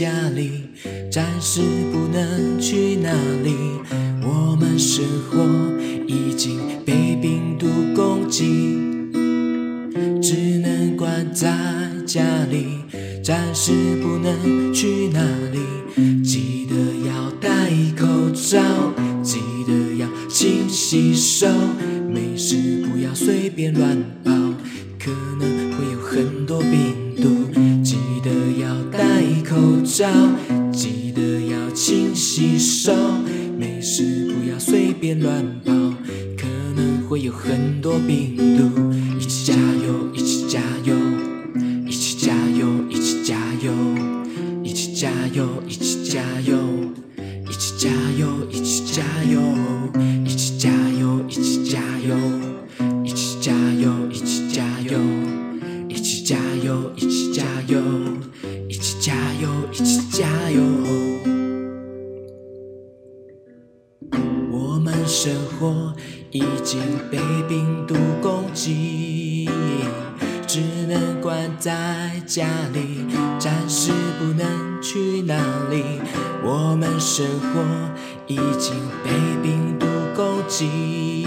家里，暂时不能去哪里。我们生活已经被病毒攻击，只能关在家里，暂时不能去哪里。记得要戴口罩，记得要勤洗手。没事不要随便乱跑，可能会有很多病。口罩，记得要勤洗手。没事不要随便乱跑，可能会有很多病毒。生活已经被病毒攻击，只能关在家里，暂时不能去哪里。我们生活已经被病毒攻击，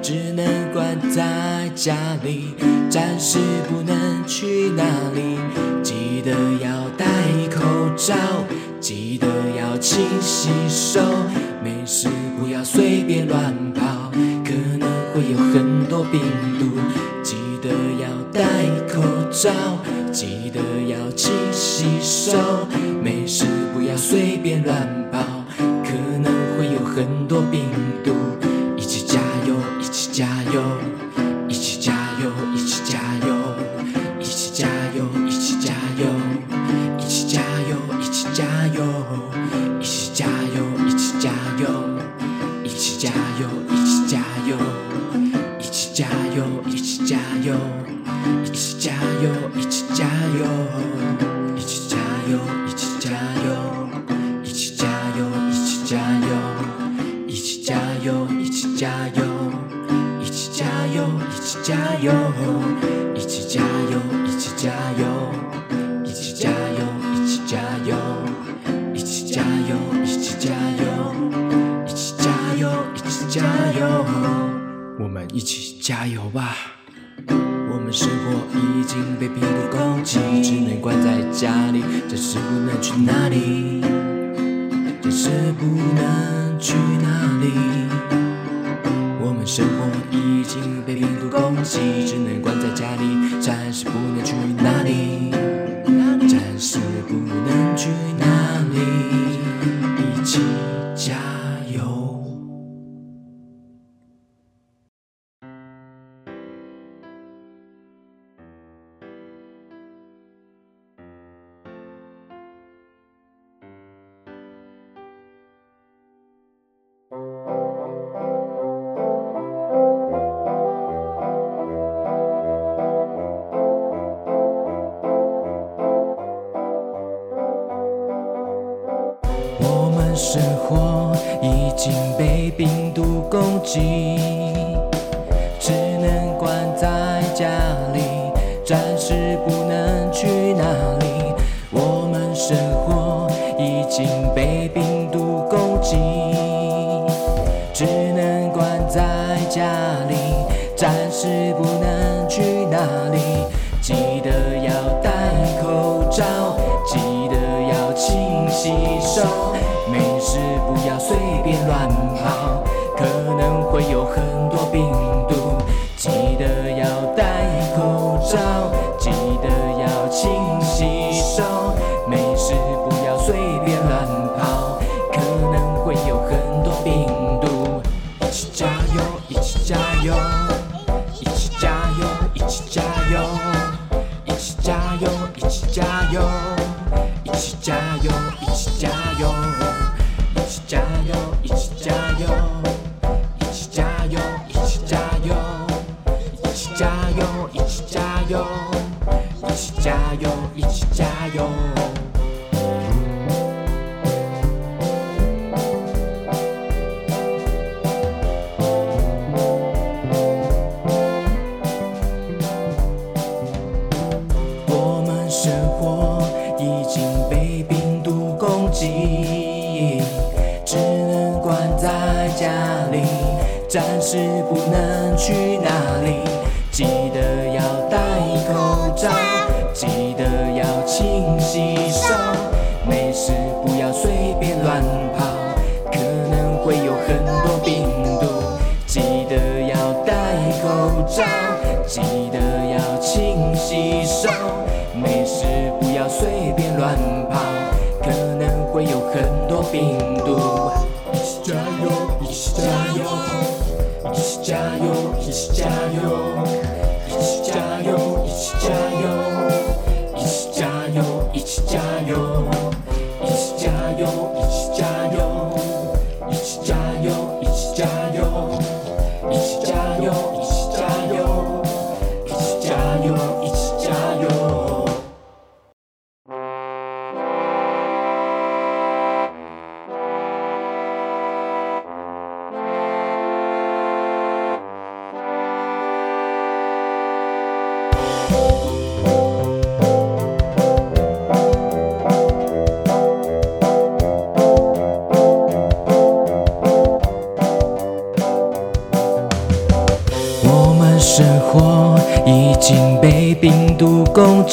只能关在家里，暂时不能去哪里。记得要戴口罩，记得要勤洗手。随便乱跑，可能会有很多病毒。记得要戴口罩，记得要勤洗手。加油！一起加油！一起加油！一起加油！一起加油！一起加油！一起加油！一起加油！一起加油！我们一起加油吧！已经被病毒攻击，只能关在家里，暂时不能去哪里，暂时不能去哪里。我们生活已经被病毒攻击，只能关在家里，暂时不能去哪里，暂时不能去哪里，一起生活已经被病毒攻击，只能关在家里，暂时不能去哪里。我们生活已经被病毒攻击，只能关在家里，暂时不能去哪里。记得要戴口罩，记得要勤洗手。乱跑，可能会有很多病毒。记得要戴口罩，记得要勤洗手。没事，不要随便乱跑，可能会有很多病毒。一起加油，一起加油，一起加油，一起加油，一起加油，一起加油，一起加油，一起加油。一起加油！我们生活已经被病毒攻击，只能关在家里，暂时不能去哪里。记得要戴口罩。记得要勤洗手，没事不要随便乱跑，可能会有很多病毒。记得要戴口罩，记得要勤洗手，没事不要随便乱跑，可能会有很多病毒。一起加油，一起加油。一起加油，一起加油，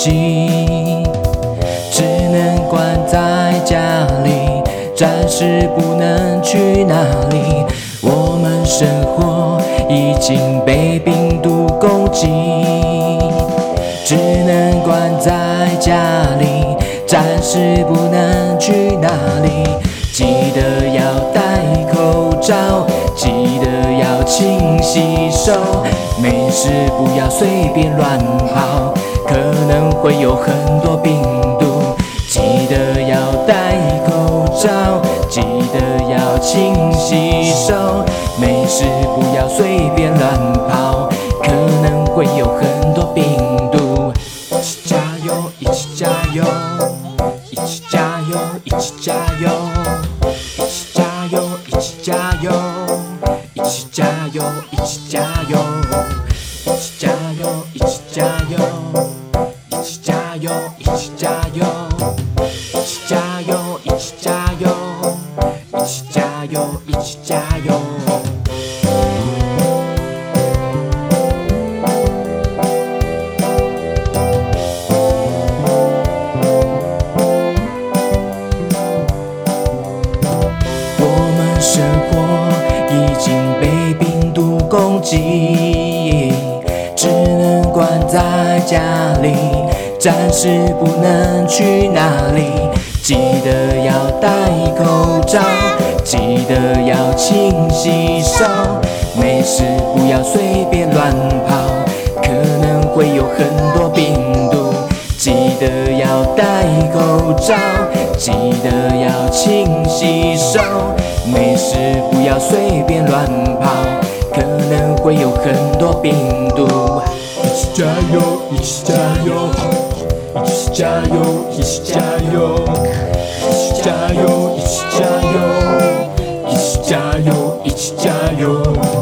只能关在家里，暂时不能去哪里。我们生活已经被病毒攻击，只能关在家里，暂时不能去哪里。记得要戴口罩，记得要勤洗手，事不要随便乱跑，可能会有很多病毒。记得要戴口罩，记得要勤洗手，没事不要随便乱跑，可能会有很家里，暂时不能去哪里。记得要戴口罩，记得要勤洗手，没事不要随便乱跑，可能会有很多病毒。记得要戴口罩，记得要勤洗手，没事不要随便乱跑，可能会有很多病毒。しちゃよ生きしちゃよ生きしちゃよ生きしちゃよ生きしちゃよ生きしちゃよ生きしちゃよ生きしちゃよ。